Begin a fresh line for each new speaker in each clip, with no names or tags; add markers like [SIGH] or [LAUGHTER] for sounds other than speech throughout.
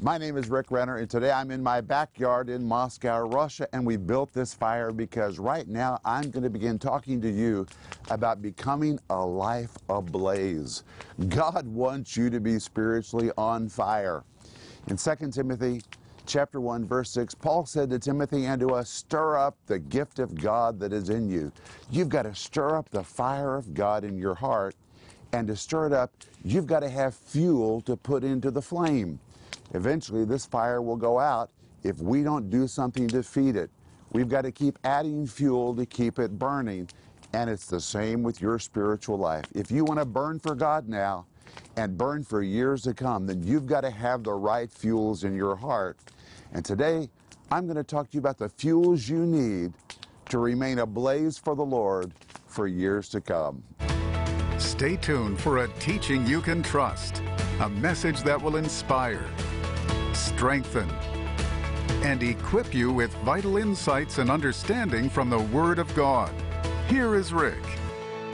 My name is Rick Renner, and today I'm in my backyard in Moscow, Russia, and we built this fire because right now I'm going to begin talking to you about becoming a life ablaze. God wants you to be spiritually on fire. In 2 Timothy chapter 1 verse 6 Paul said to Timothy and to us stir up the gift of God that is in you. You've got to stir up the fire of God in your heart and to stir it up you've got to have fuel to put into the flame. Eventually, this fire will go out if we don't do something to feed it. We've got to keep adding fuel to keep it burning. And it's the same with your spiritual life. If you want to burn for God now and burn for years to come, then you've got to have the right fuels in your heart. And today, I'm going to talk to you about the fuels you need to remain ablaze for the Lord for years to come.
Stay tuned for a teaching you can trust, a message that will inspire strengthen, and equip you with vital insights and understanding from the Word of God. Here is Rick.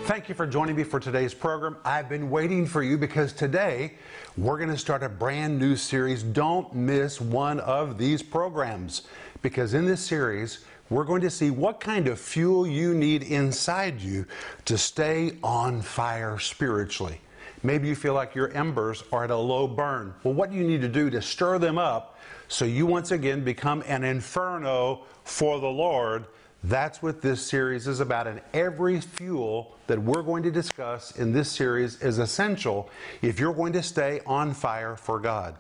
Thank you for joining me for today's program. I've been waiting for you because today we're going to start a brand new series. Don't miss one of these programs because in this series, we're going to see what kind of fuel you need inside you to stay on fire spiritually. Maybe you feel like your embers are at a low burn. Well, what do you need to do to stir them up so you once again become an inferno for the Lord? That's what this series is about. And every fuel that we're going to discuss in this series is essential if you're going to stay on fire for God.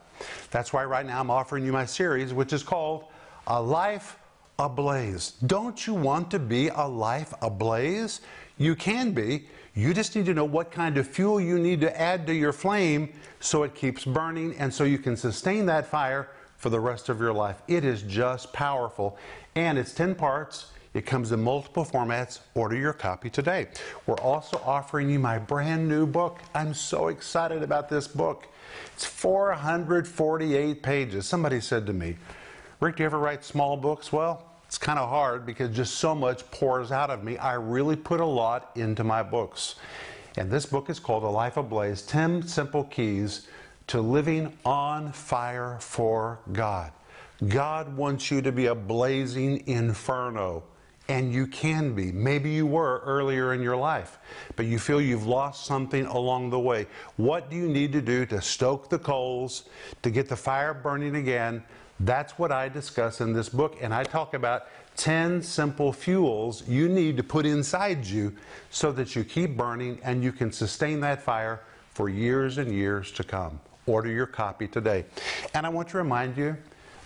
That's why right now I'm offering you my series, which is called A Life Ablaze. Don't you want to be a life ablaze? You can be. You just need to know what kind of fuel you need to add to your flame so it keeps burning and so you can sustain that fire for the rest of your life. It is just powerful. And it's 10 parts. It comes in multiple formats. Order your copy today. We're also offering you my brand new book. I'm so excited about this book. It's 448 pages. Somebody said to me, Rick, do you ever write small books? Well, it's kind of hard because just so much pours out of me. I really put a lot into my books. And this book is called A Life Ablaze 10 Simple Keys to Living on Fire for God. God wants you to be a blazing inferno. And you can be. Maybe you were earlier in your life, but you feel you've lost something along the way. What do you need to do to stoke the coals, to get the fire burning again, that's what I discuss in this book, and I talk about 10 simple fuels you need to put inside you so that you keep burning and you can sustain that fire for years and years to come. Order your copy today. And I want to remind you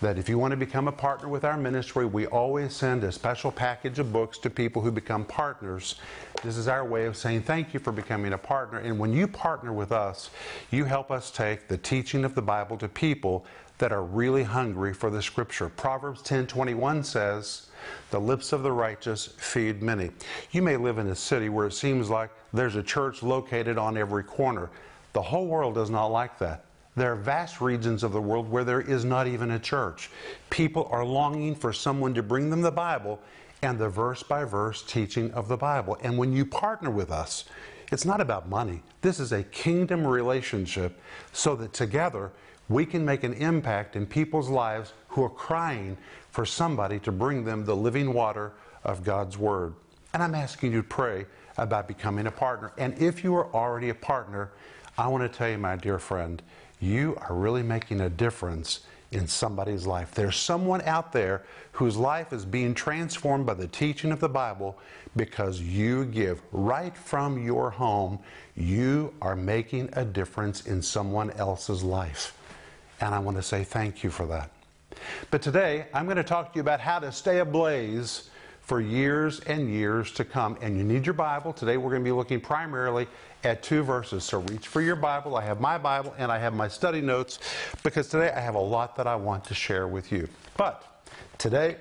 that if you want to become a partner with our ministry, we always send a special package of books to people who become partners. This is our way of saying thank you for becoming a partner. And when you partner with us, you help us take the teaching of the Bible to people that are really hungry for the scripture. Proverbs 10:21 says, "The lips of the righteous feed many." You may live in a city where it seems like there's a church located on every corner. The whole world does not like that. There are vast regions of the world where there is not even a church. People are longing for someone to bring them the Bible and the verse by verse teaching of the Bible. And when you partner with us, it's not about money. This is a kingdom relationship so that together we can make an impact in people's lives who are crying for somebody to bring them the living water of God's Word. And I'm asking you to pray about becoming a partner. And if you are already a partner, I want to tell you, my dear friend, you are really making a difference in somebody's life. There's someone out there whose life is being transformed by the teaching of the Bible because you give right from your home. You are making a difference in someone else's life. And I want to say thank you for that. But today, I'm going to talk to you about how to stay ablaze for years and years to come. And you need your Bible. Today, we're going to be looking primarily at two verses. So reach for your Bible. I have my Bible and I have my study notes because today I have a lot that I want to share with you. But today,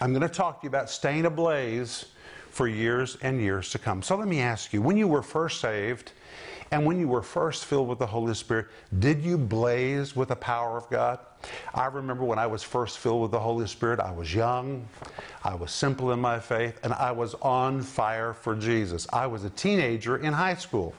I'm going to talk to you about staying ablaze for years and years to come. So let me ask you when you were first saved, and when you were first filled with the Holy Spirit, did you blaze with the power of God? I remember when I was first filled with the Holy Spirit, I was young, I was simple in my faith, and I was on fire for Jesus. I was a teenager in high school.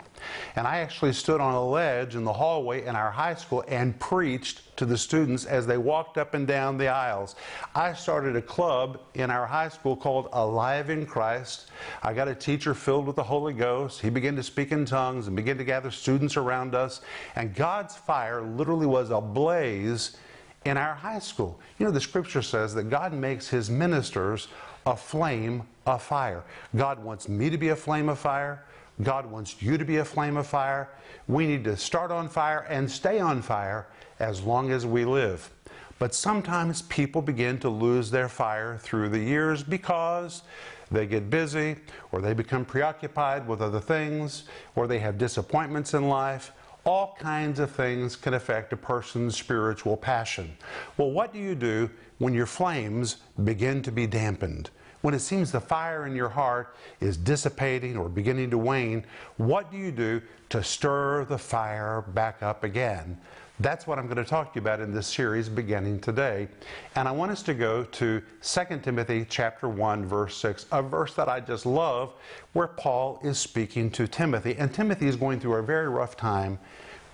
And I actually stood on a ledge in the hallway in our high school and preached to the students as they walked up and down the aisles. I started a club in our high school called Alive in Christ. I got a teacher filled with the Holy Ghost. He began to speak in tongues and began to gather students around us. And God's fire literally was ablaze in our high school. You know, the scripture says that God makes his ministers a flame of fire. God wants me to be a flame of fire. God wants you to be a flame of fire. We need to start on fire and stay on fire as long as we live. But sometimes people begin to lose their fire through the years because they get busy or they become preoccupied with other things or they have disappointments in life. All kinds of things can affect a person's spiritual passion. Well, what do you do when your flames begin to be dampened? When it seems the fire in your heart is dissipating or beginning to wane, what do you do to stir the fire back up again? That's what I'm going to talk to you about in this series beginning today. And I want us to go to 2 Timothy chapter 1 verse 6, a verse that I just love where Paul is speaking to Timothy. And Timothy is going through a very rough time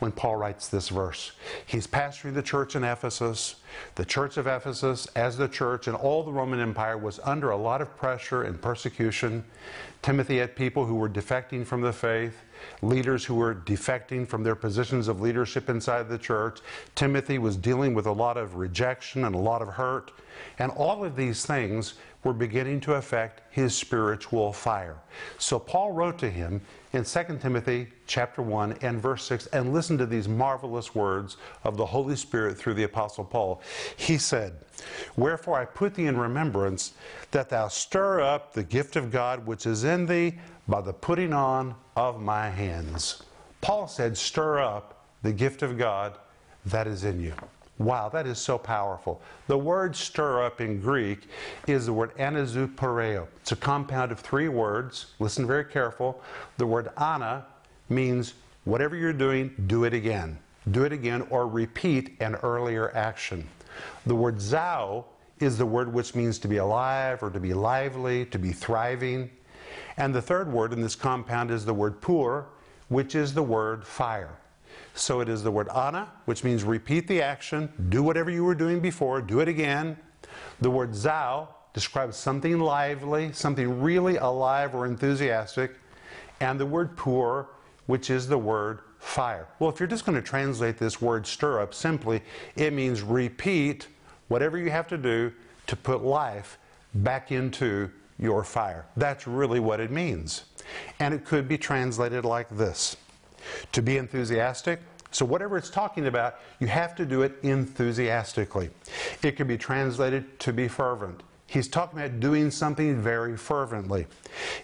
when Paul writes this verse. He's pastoring the church in Ephesus. The church of Ephesus, as the church and all the Roman Empire, was under a lot of pressure and persecution. Timothy had people who were defecting from the faith, leaders who were defecting from their positions of leadership inside the church. Timothy was dealing with a lot of rejection and a lot of hurt. And all of these things were beginning to affect his spiritual fire. So Paul wrote to him in 2 Timothy chapter 1 and verse 6 and listen to these marvelous words of the Holy Spirit through the apostle Paul. He said, "Wherefore I put thee in remembrance that thou stir up the gift of God which is in thee by the putting on of my hands." Paul said, "Stir up the gift of God that is in you." Wow, that is so powerful. The word stir up in Greek is the word anazupareo. It's a compound of three words. Listen very careful. The word ana means whatever you're doing, do it again. Do it again or repeat an earlier action. The word zao is the word which means to be alive or to be lively, to be thriving. And the third word in this compound is the word pur, which is the word fire. So it is the word ana, which means repeat the action, do whatever you were doing before, do it again. The word zao describes something lively, something really alive or enthusiastic. And the word pur, which is the word fire. Well, if you're just going to translate this word stir up simply, it means repeat whatever you have to do to put life back into your fire. That's really what it means. And it could be translated like this to be enthusiastic. So, whatever it's talking about, you have to do it enthusiastically. It can be translated to be fervent. He's talking about doing something very fervently.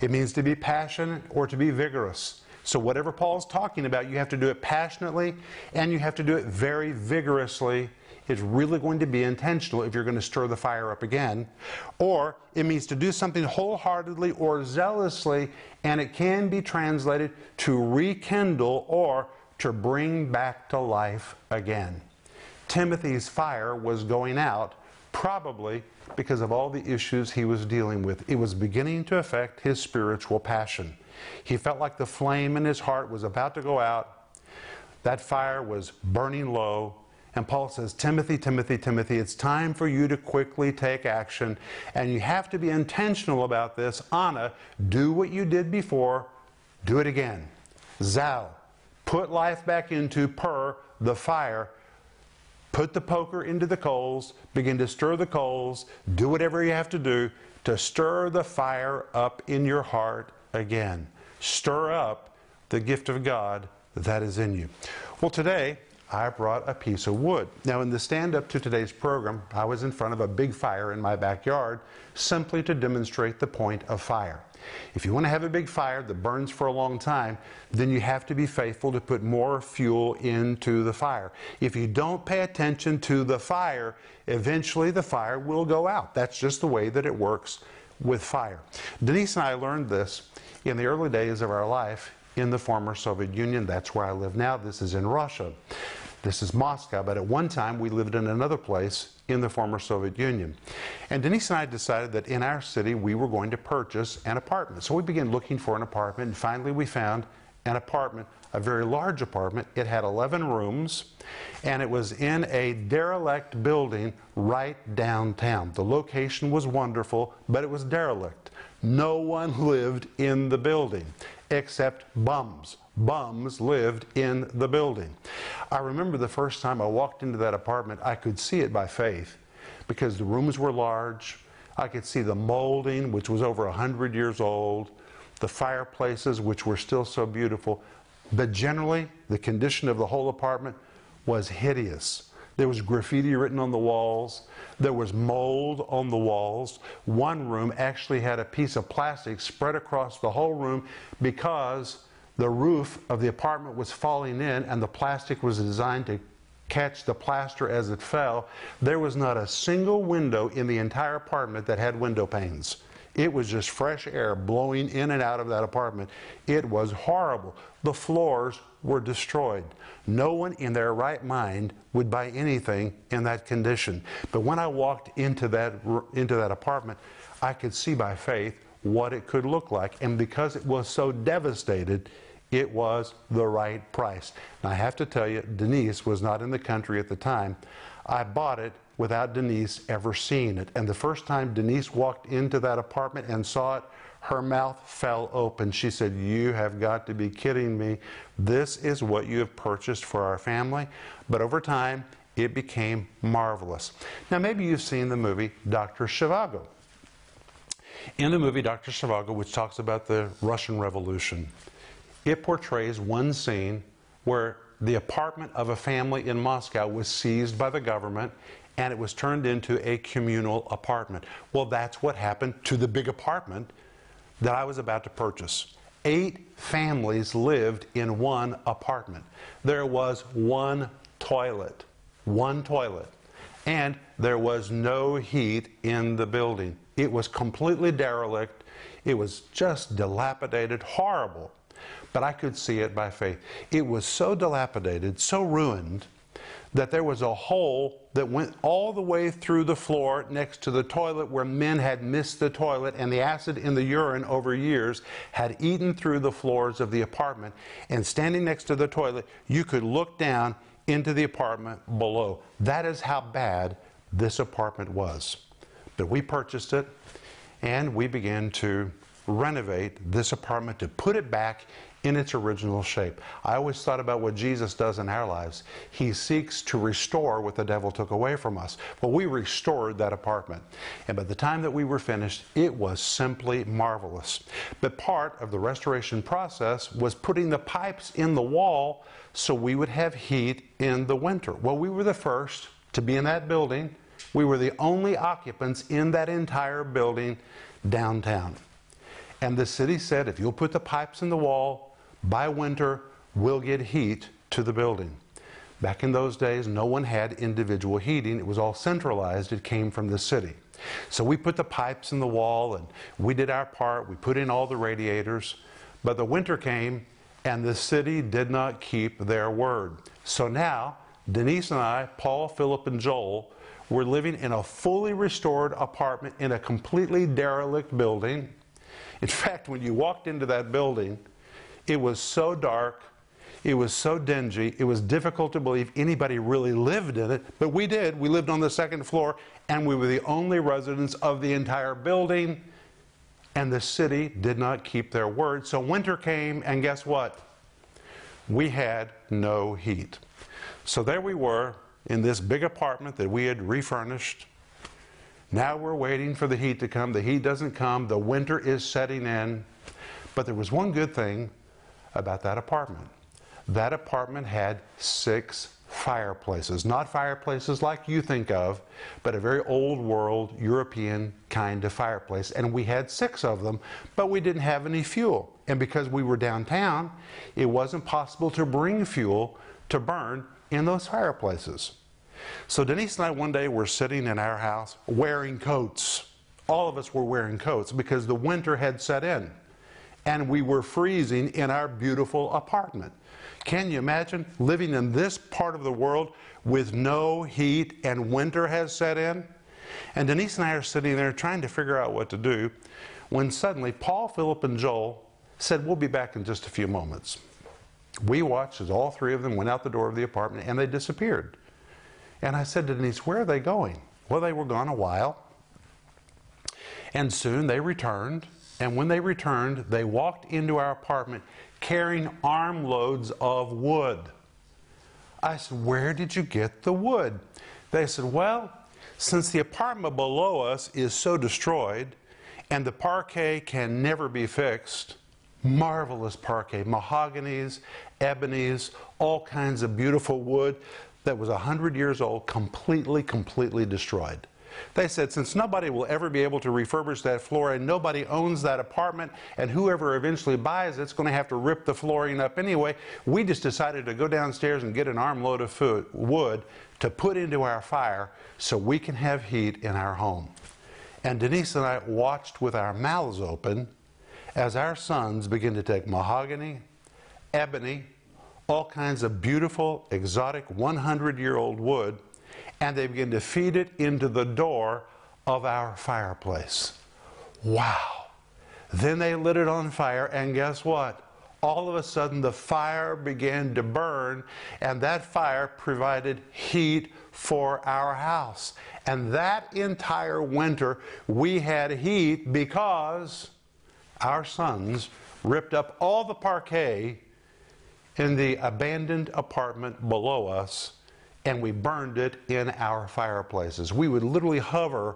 It means to be passionate or to be vigorous. So, whatever Paul's talking about, you have to do it passionately and you have to do it very vigorously. It's really going to be intentional if you're going to stir the fire up again. Or it means to do something wholeheartedly or zealously, and it can be translated to rekindle or to bring back to life again. Timothy's fire was going out, probably because of all the issues he was dealing with. It was beginning to affect his spiritual passion. He felt like the flame in his heart was about to go out. That fire was burning low. And Paul says, Timothy, Timothy, Timothy, it's time for you to quickly take action. And you have to be intentional about this. Ana, do what you did before, do it again. Zao, put life back into pur, the fire. Put the poker into the coals, begin to stir the coals, do whatever you have to do to stir the fire up in your heart again. Stir up the gift of God that is in you. Well, today, I brought a piece of wood. Now, in the stand up to today's program, I was in front of a big fire in my backyard simply to demonstrate the point of fire. If you want to have a big fire that burns for a long time, then you have to be faithful to put more fuel into the fire. If you don't pay attention to the fire, eventually the fire will go out. That's just the way that it works with fire. Denise and I learned this in the early days of our life in the former Soviet Union. That's where I live now. This is in Russia. This is Moscow, but at one time we lived in another place in the former Soviet Union. And Denise and I decided that in our city we were going to purchase an apartment. So we began looking for an apartment, and finally we found an apartment, a very large apartment. It had 11 rooms, and it was in a derelict building right downtown. The location was wonderful, but it was derelict. No one lived in the building except bums. Bums lived in the building. I remember the first time I walked into that apartment, I could see it by faith because the rooms were large. I could see the molding, which was over 100 years old, the fireplaces, which were still so beautiful. But generally, the condition of the whole apartment was hideous. There was graffiti written on the walls. There was mold on the walls. One room actually had a piece of plastic spread across the whole room because the roof of the apartment was falling in and the plastic was designed to catch the plaster as it fell. There was not a single window in the entire apartment that had window panes. It was just fresh air blowing in and out of that apartment. It was horrible. The floors were destroyed. No one in their right mind would buy anything in that condition. But when I walked into that, into that apartment, I could see by faith what it could look like. And because it was so devastated, it was the right price. And I have to tell you, Denise was not in the country at the time. I bought it without Denise ever seeing it. And the first time Denise walked into that apartment and saw it, her mouth fell open. She said, You have got to be kidding me. This is what you have purchased for our family. But over time, it became marvelous. Now, maybe you've seen the movie Dr. Zhivago. In the movie Dr. Zhivago, which talks about the Russian Revolution, it portrays one scene where the apartment of a family in Moscow was seized by the government and it was turned into a communal apartment. Well, that's what happened to the big apartment that I was about to purchase. Eight families lived in one apartment. There was one toilet, one toilet, and there was no heat in the building. It was completely derelict. It was just dilapidated, horrible but I could see it by faith. It was so dilapidated, so ruined, that there was a hole that went all the way through the floor next to the toilet where men had missed the toilet, and the acid in the urine over years had eaten through the floors of the apartment. And standing next to the toilet, you could look down into the apartment below. That is how bad this apartment was. But we purchased it, and we began to renovate this apartment to put it back in its original shape. I always thought about what Jesus does in our lives. He seeks to restore what the devil took away from us. Well, we restored that apartment. And by the time that we were finished, it was simply marvelous. But part of the restoration process was putting the pipes in the wall so we would have heat in the winter. Well, we were the first to be in that building. We were the only occupants in that entire building downtown. And the city said, if you'll put the pipes in the wall, by winter, we'll get heat to the building. Back in those days, no one had individual heating. It was all centralized. It came from the city. So we put the pipes in the wall and we did our part. We put in all the radiators. But the winter came and the city did not keep their word. So now, Denise and I, Paul, Philip, and Joel, were living in a fully restored apartment in a completely derelict building. In [LAUGHS] fact, when you walked into that building, it was so dark, it was so dingy, it was difficult to believe anybody really lived in it, but we did. We lived on the second floor, and we were the only residents of the entire building, and the city did not keep their word. So winter came, and guess what? We had no heat. So there we were in this big apartment that we had refurnished. Now we're waiting for the heat to come. The heat doesn't come. The winter is setting in. But there was one good thing about that apartment. That apartment had six fireplaces, not fireplaces like you think of, but a very old world European kind of fireplace. And we had six of them, but we didn't have any fuel. And because we were downtown, it wasn't possible to bring fuel to burn in those fireplaces. So Denise and I one day were sitting in our house wearing coats. All of us were wearing coats because the winter had set in and we were freezing in our beautiful apartment. Can you imagine living in this part of the world with no heat and winter has set in? And Denise and I are sitting there trying to figure out what to do when suddenly Paul, Philip, and Joel said, We'll be back in just a few moments. We watched as all three of them went out the door of the apartment and they disappeared. And I said to Denise, Where are they going? Well, they were gone a while. And soon they returned. And when they returned, they walked into our apartment carrying armloads of wood. I said, Where did you get the wood? They said, Well, since the apartment below us is so destroyed and the parquet can never be fixed, marvelous parquet, mahoganies, ebonies, all kinds of beautiful wood that was 100 years old, completely, completely destroyed. They said, since nobody will ever be able to refurbish that floor and nobody owns that apartment, and whoever eventually buys it's going to have to rip the flooring up anyway, we just decided to go downstairs and get an armload of food, wood to put into our fire so we can have heat in our home. And Denise and I watched with our mouths open as our sons begin to take mahogany, ebony, all kinds of beautiful, exotic 100 year old wood and they begin to feed it into the door of our fireplace. Wow. Then they lit it on fire, and guess what? All of a sudden, the fire began to burn, and that fire provided heat for our house. And that entire winter, we had heat because our sons ripped up all the parquet in the abandoned apartment below us and we burned it in our fireplaces. We would literally hover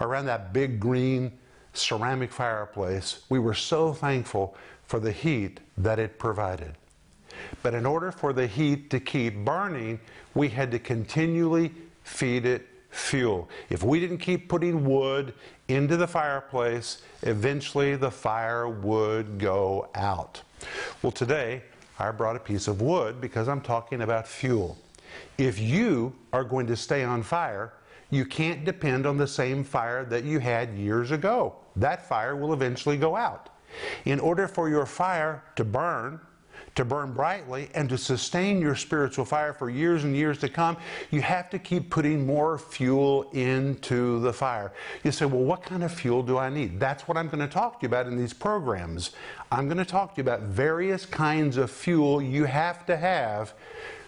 around that big green ceramic fireplace. We were so thankful for the heat that it provided. But in order for the heat to keep burning, we had to continually feed it fuel. If we didn't keep putting wood into the fireplace, eventually the fire would go out. Well, today I brought a piece of wood because I'm talking about fuel. If you are going to stay on fire, you can't depend on the same fire that you had years ago. That fire will eventually go out. In order for your fire to burn, to burn brightly, and to sustain your spiritual fire for years and years to come, you have to keep putting more fuel into the fire. You say, well, what kind of fuel do I need? That's what I'm going to talk to you about in these programs. I'm going to talk to you about various kinds of fuel you have to have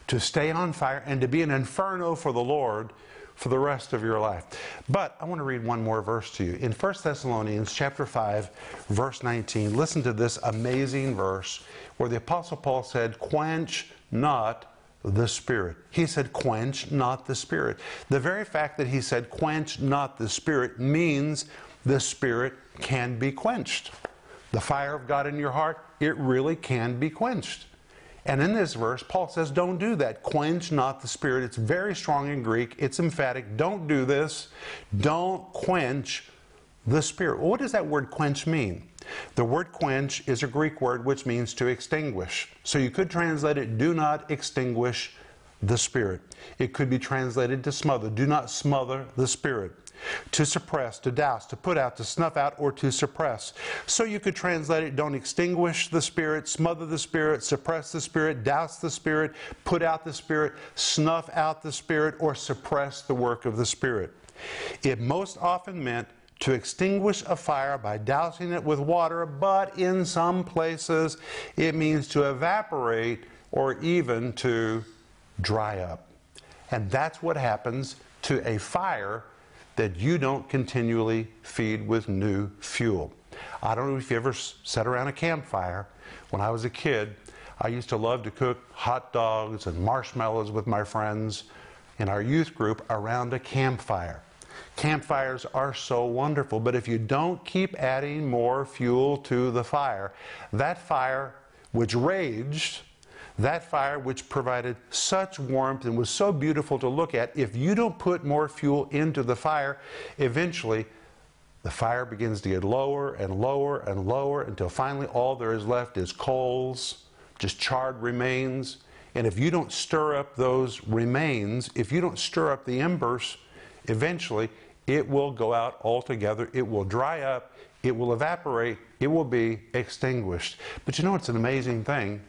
to stay on fire and to be an inferno for the Lord for the rest of your life. But I want to read one more verse to you. In 1 Thessalonians chapter 5, verse 19, listen to this amazing verse where the apostle Paul said, "Quench not the spirit." He said, "Quench not the spirit." The very fact that he said, "Quench not the spirit" means the spirit can be quenched. The fire of God in your heart, it really can be quenched. And in this verse, Paul says, Don't do that. Quench not the spirit. It's very strong in Greek, it's emphatic. Don't do this. Don't quench the spirit. What does that word quench mean? The word quench is a Greek word which means to extinguish. So you could translate it, do not extinguish the spirit. It could be translated to smother. Do not smother the spirit to suppress, to douse, to put out, to snuff out, or to suppress. So you could translate it don't extinguish the Spirit, smother the Spirit, suppress the Spirit, douse the Spirit, put out the Spirit, snuff out the Spirit, or suppress the work of the Spirit. It most often meant to extinguish a fire by dousing it with water, but in some places it means to evaporate or even to dry up. And that's what happens to a fire that you don't continually feed with new fuel. I don't know if you ever sat around a campfire. When I was a kid, I used to love to cook hot dogs and marshmallows with my friends in our youth group around a campfire. Campfires are so wonderful, but if you don't keep adding more fuel to the fire, that fire, which raged, that fire, which provided such warmth and was so beautiful to look at, if you don't put more fuel into the fire, eventually the fire begins to get lower and lower and lower until finally all there is left is coals, just charred remains. And if you don't stir up those remains, if you don't stir up the embers, eventually it will go out altogether. It will dry up. It will evaporate. It will be extinguished. But you know, it's an amazing thing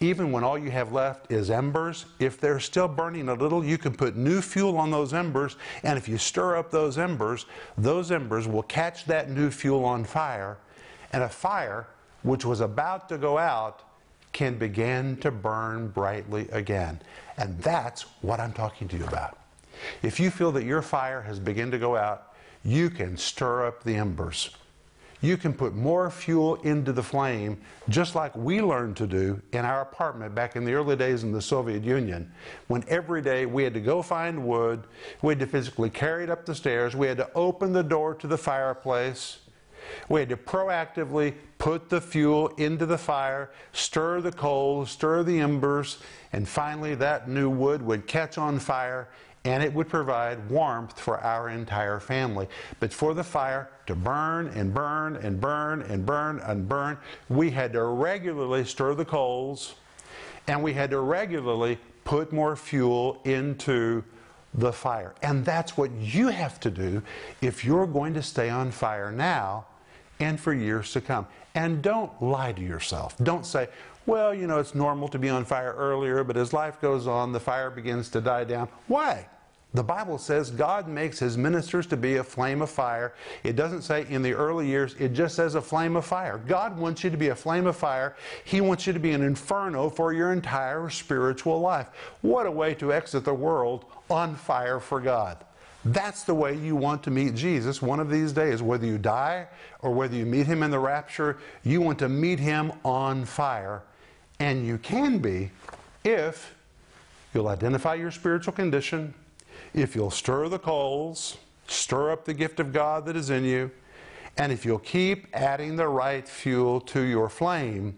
even when all you have left is embers, if they're still burning a little, you can put new fuel on those embers. And if you stir up those embers, those embers will catch that new fuel on fire. And a fire which was about to go out can begin to burn brightly again. And that's what I'm talking to you about. If you feel that your fire has begun to go out, you can stir up the embers. You can put more fuel into the flame, just like we learned to do in our apartment back in the early days in the Soviet Union, when every day we had to go find wood, we had to physically carry it up the stairs, we had to open the door to the fireplace, we had to proactively put the fuel into the fire, stir the coals, stir the embers, and finally that new wood would catch on fire and it would provide warmth for our entire family. But for the fire to burn and burn and burn and burn and burn, we had to regularly stir the coals and we had to regularly put more fuel into the fire. And that's what you have to do if you're going to stay on fire now and for years to come. And don't lie to yourself. Don't say, well, you know, it's normal to be on fire earlier, but as life goes on, the fire begins to die down. Why? The Bible says God makes his ministers to be a flame of fire. It doesn't say in the early years, it just says a flame of fire. God wants you to be a flame of fire. He wants you to be an inferno for your entire spiritual life. What a way to exit the world on fire for God. That's the way you want to meet Jesus one of these days. Whether you die or whether you meet him in the rapture, you want to meet him on fire. And you can be if you'll identify your spiritual condition, if you'll stir the coals, stir up the gift of God that is in you, and if you'll keep adding the right fuel to your flame,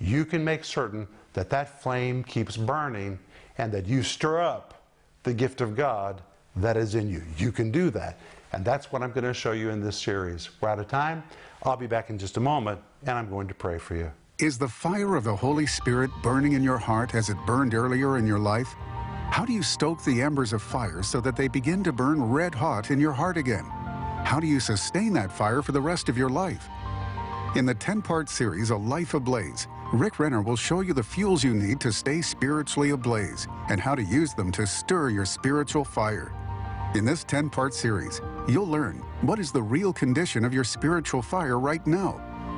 you can make certain that that flame keeps burning and that you stir up the gift of God that is in you. You can do that. And that's what I'm going to show you in this series. We're out of time. I'll be back in just a moment, and I'm going to pray for you.
Is the fire of the Holy Spirit burning in your heart as it burned earlier in your life? How do you stoke the embers of fire so that they begin to burn red hot in your heart again? How do you sustain that fire for the rest of your life? In the 10 part series, A Life Ablaze, Rick Renner will show you the fuels you need to stay spiritually ablaze and how to use them to stir your spiritual fire. In this 10 part series, you'll learn what is the real condition of your spiritual fire right now,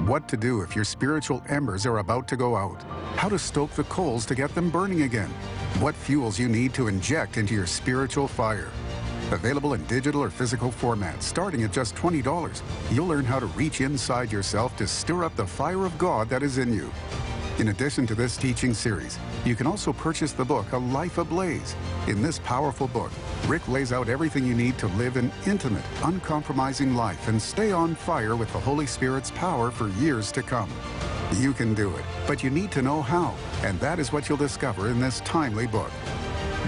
what to do if your spiritual embers are about to go out, how to stoke the coals to get them burning again, what fuels you need to inject into your spiritual fire. Available in digital or physical formats, starting at just $20, you'll learn how to reach inside yourself to stir up the fire of God that is in you. In addition to this teaching series, you can also purchase the book A Life Ablaze. In this powerful book, Rick lays out everything you need to live an intimate, uncompromising life and stay on fire with the Holy Spirit's power for years to come. You can do it, but you need to know how, and that is what you'll discover in this timely book.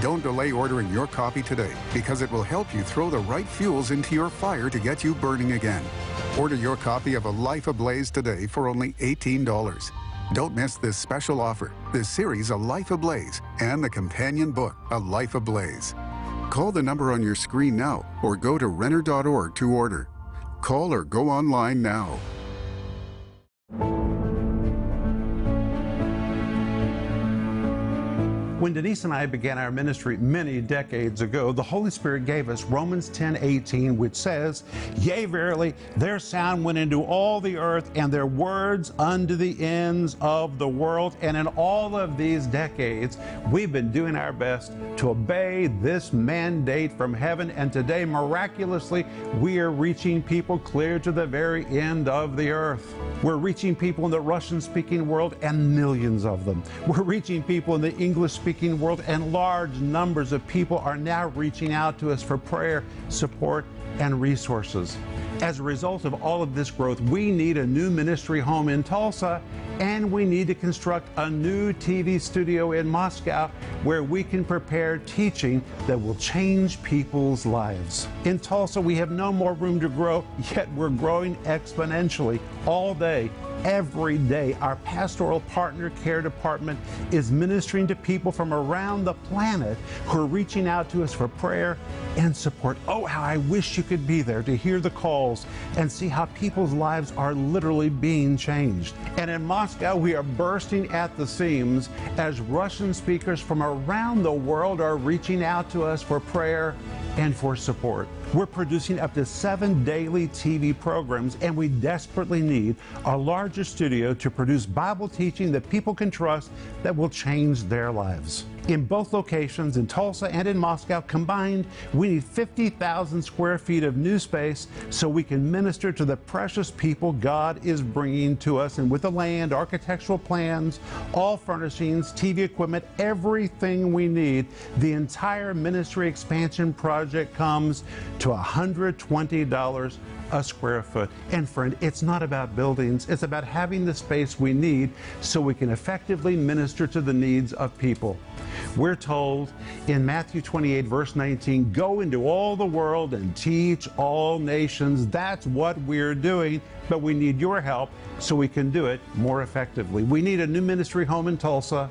Don't delay ordering your copy today because it will help you throw the right fuels into your fire to get you burning again. Order your copy of A Life Ablaze today for only $18. Don't miss this special offer, this series, A Life Ablaze, and the companion book, A Life Ablaze. Call the number on your screen now or go to Renner.org to order. Call or go online now.
When Denise and I began our ministry many decades ago, the Holy Spirit gave us Romans 10 18, which says, Yea, verily, their sound went into all the earth, and their words unto the ends of the world. And in all of these decades, we've been doing our best to obey this mandate from heaven. And today, miraculously, we are reaching people clear to the very end of the earth. We're reaching people in the Russian speaking world, and millions of them. We're reaching people in the English speaking speaking world, and large numbers of people are now reaching out to us for prayer, support, and resources. As a result of all of this growth, we need a new ministry home in Tulsa, and we need to construct a new TV studio in Moscow where we can prepare teaching that will change people's lives. In Tulsa, we have no more room to grow, yet we're growing exponentially all day every day. Our pastoral partner care department is ministering to people from around the planet who are reaching out to us for prayer and support. Oh, how I wish you could be there to hear the calls and see how people's lives are literally being changed. And in Moscow, we are bursting at the seams as Russian speakers from around the world are reaching out to us for prayer and for support. We're producing up to seven daily TV programs, and we desperately need a larger studio to produce Bible teaching that people can trust that will change their lives. In both locations, in Tulsa and in Moscow combined, we need 50,000 square feet of new space so we can minister to the precious people God is bringing to us. And with the land, architectural plans, all furnishings, TV equipment, everything we need, the entire ministry expansion project comes to $120 a square foot. And friend, it's not about buildings, it's about having the space we need so we can effectively minister to the needs of people. We're told in Matthew 28, verse 19, go into all the world and teach all nations. That's what we're doing, but we need your help so we can do it more effectively. We need a new ministry home in Tulsa,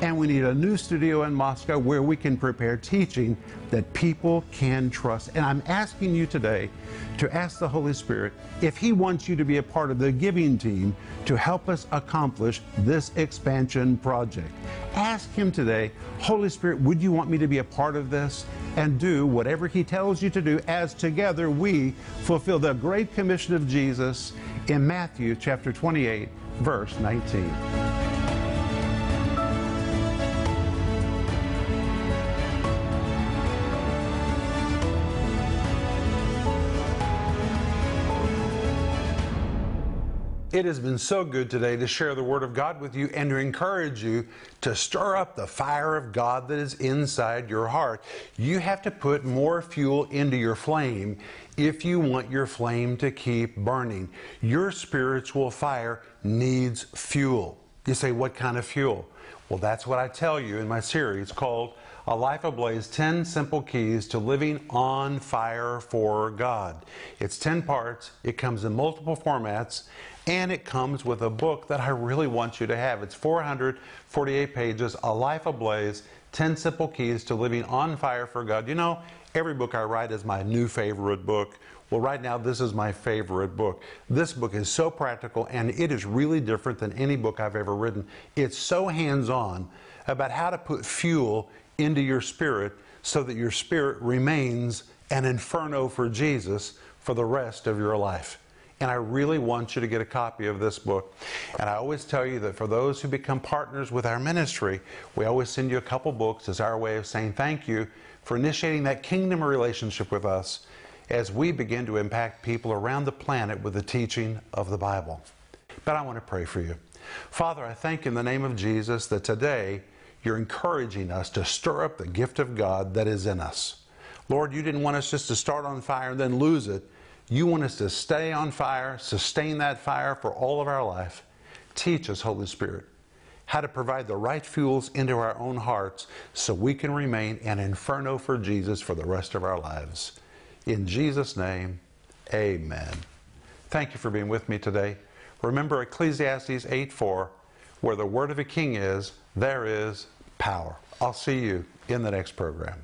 and we need a new studio in Moscow where we can prepare teaching that people can trust. And I'm asking you today to ask the Holy Spirit if He wants you to be a part of the giving team to help us accomplish this expansion project. Ask Him today, Holy Spirit, would you want me to be a part of this? And do whatever He tells you to do as together we fulfill the great commission of Jesus in Matthew chapter 28, verse 19. It has been so good today to share the Word of God with you and to encourage you to stir up the fire of God that is inside your heart. You have to put more fuel into your flame if you want your flame to keep burning. Your spiritual fire needs fuel. You say, What kind of fuel? Well, that's what I tell you in my series called A Life Ablaze 10 Simple Keys to Living on Fire for God. It's 10 parts, it comes in multiple formats, and it comes with a book that I really want you to have. It's 448 pages, A Life Ablaze 10 Simple Keys to Living on Fire for God. You know, every book I write is my new favorite book. Well, right now, this is my favorite book. This book is so practical and it is really different than any book I've ever written. It's so hands on about how to put fuel into your spirit so that your spirit remains an inferno for Jesus for the rest of your life. And I really want you to get a copy of this book. And I always tell you that for those who become partners with our ministry, we always send you a couple books as our way of saying thank you for initiating that kingdom relationship with us as we begin to impact people around the planet with the teaching of the Bible. But I want to pray for you. Father, I thank in the name of Jesus that today you're encouraging us to stir up the gift of God that is in us. Lord, you didn't want us just to start on fire and then lose it. You want us to stay on fire, sustain that fire for all of our life. Teach us, Holy Spirit, how to provide the right fuels into our own hearts so we can remain an inferno for Jesus for the rest of our lives. In Jesus' name, amen. Thank you for being with me today. Remember Ecclesiastes 8 4, where the word of a king is, there is power. I'll see you in the next program.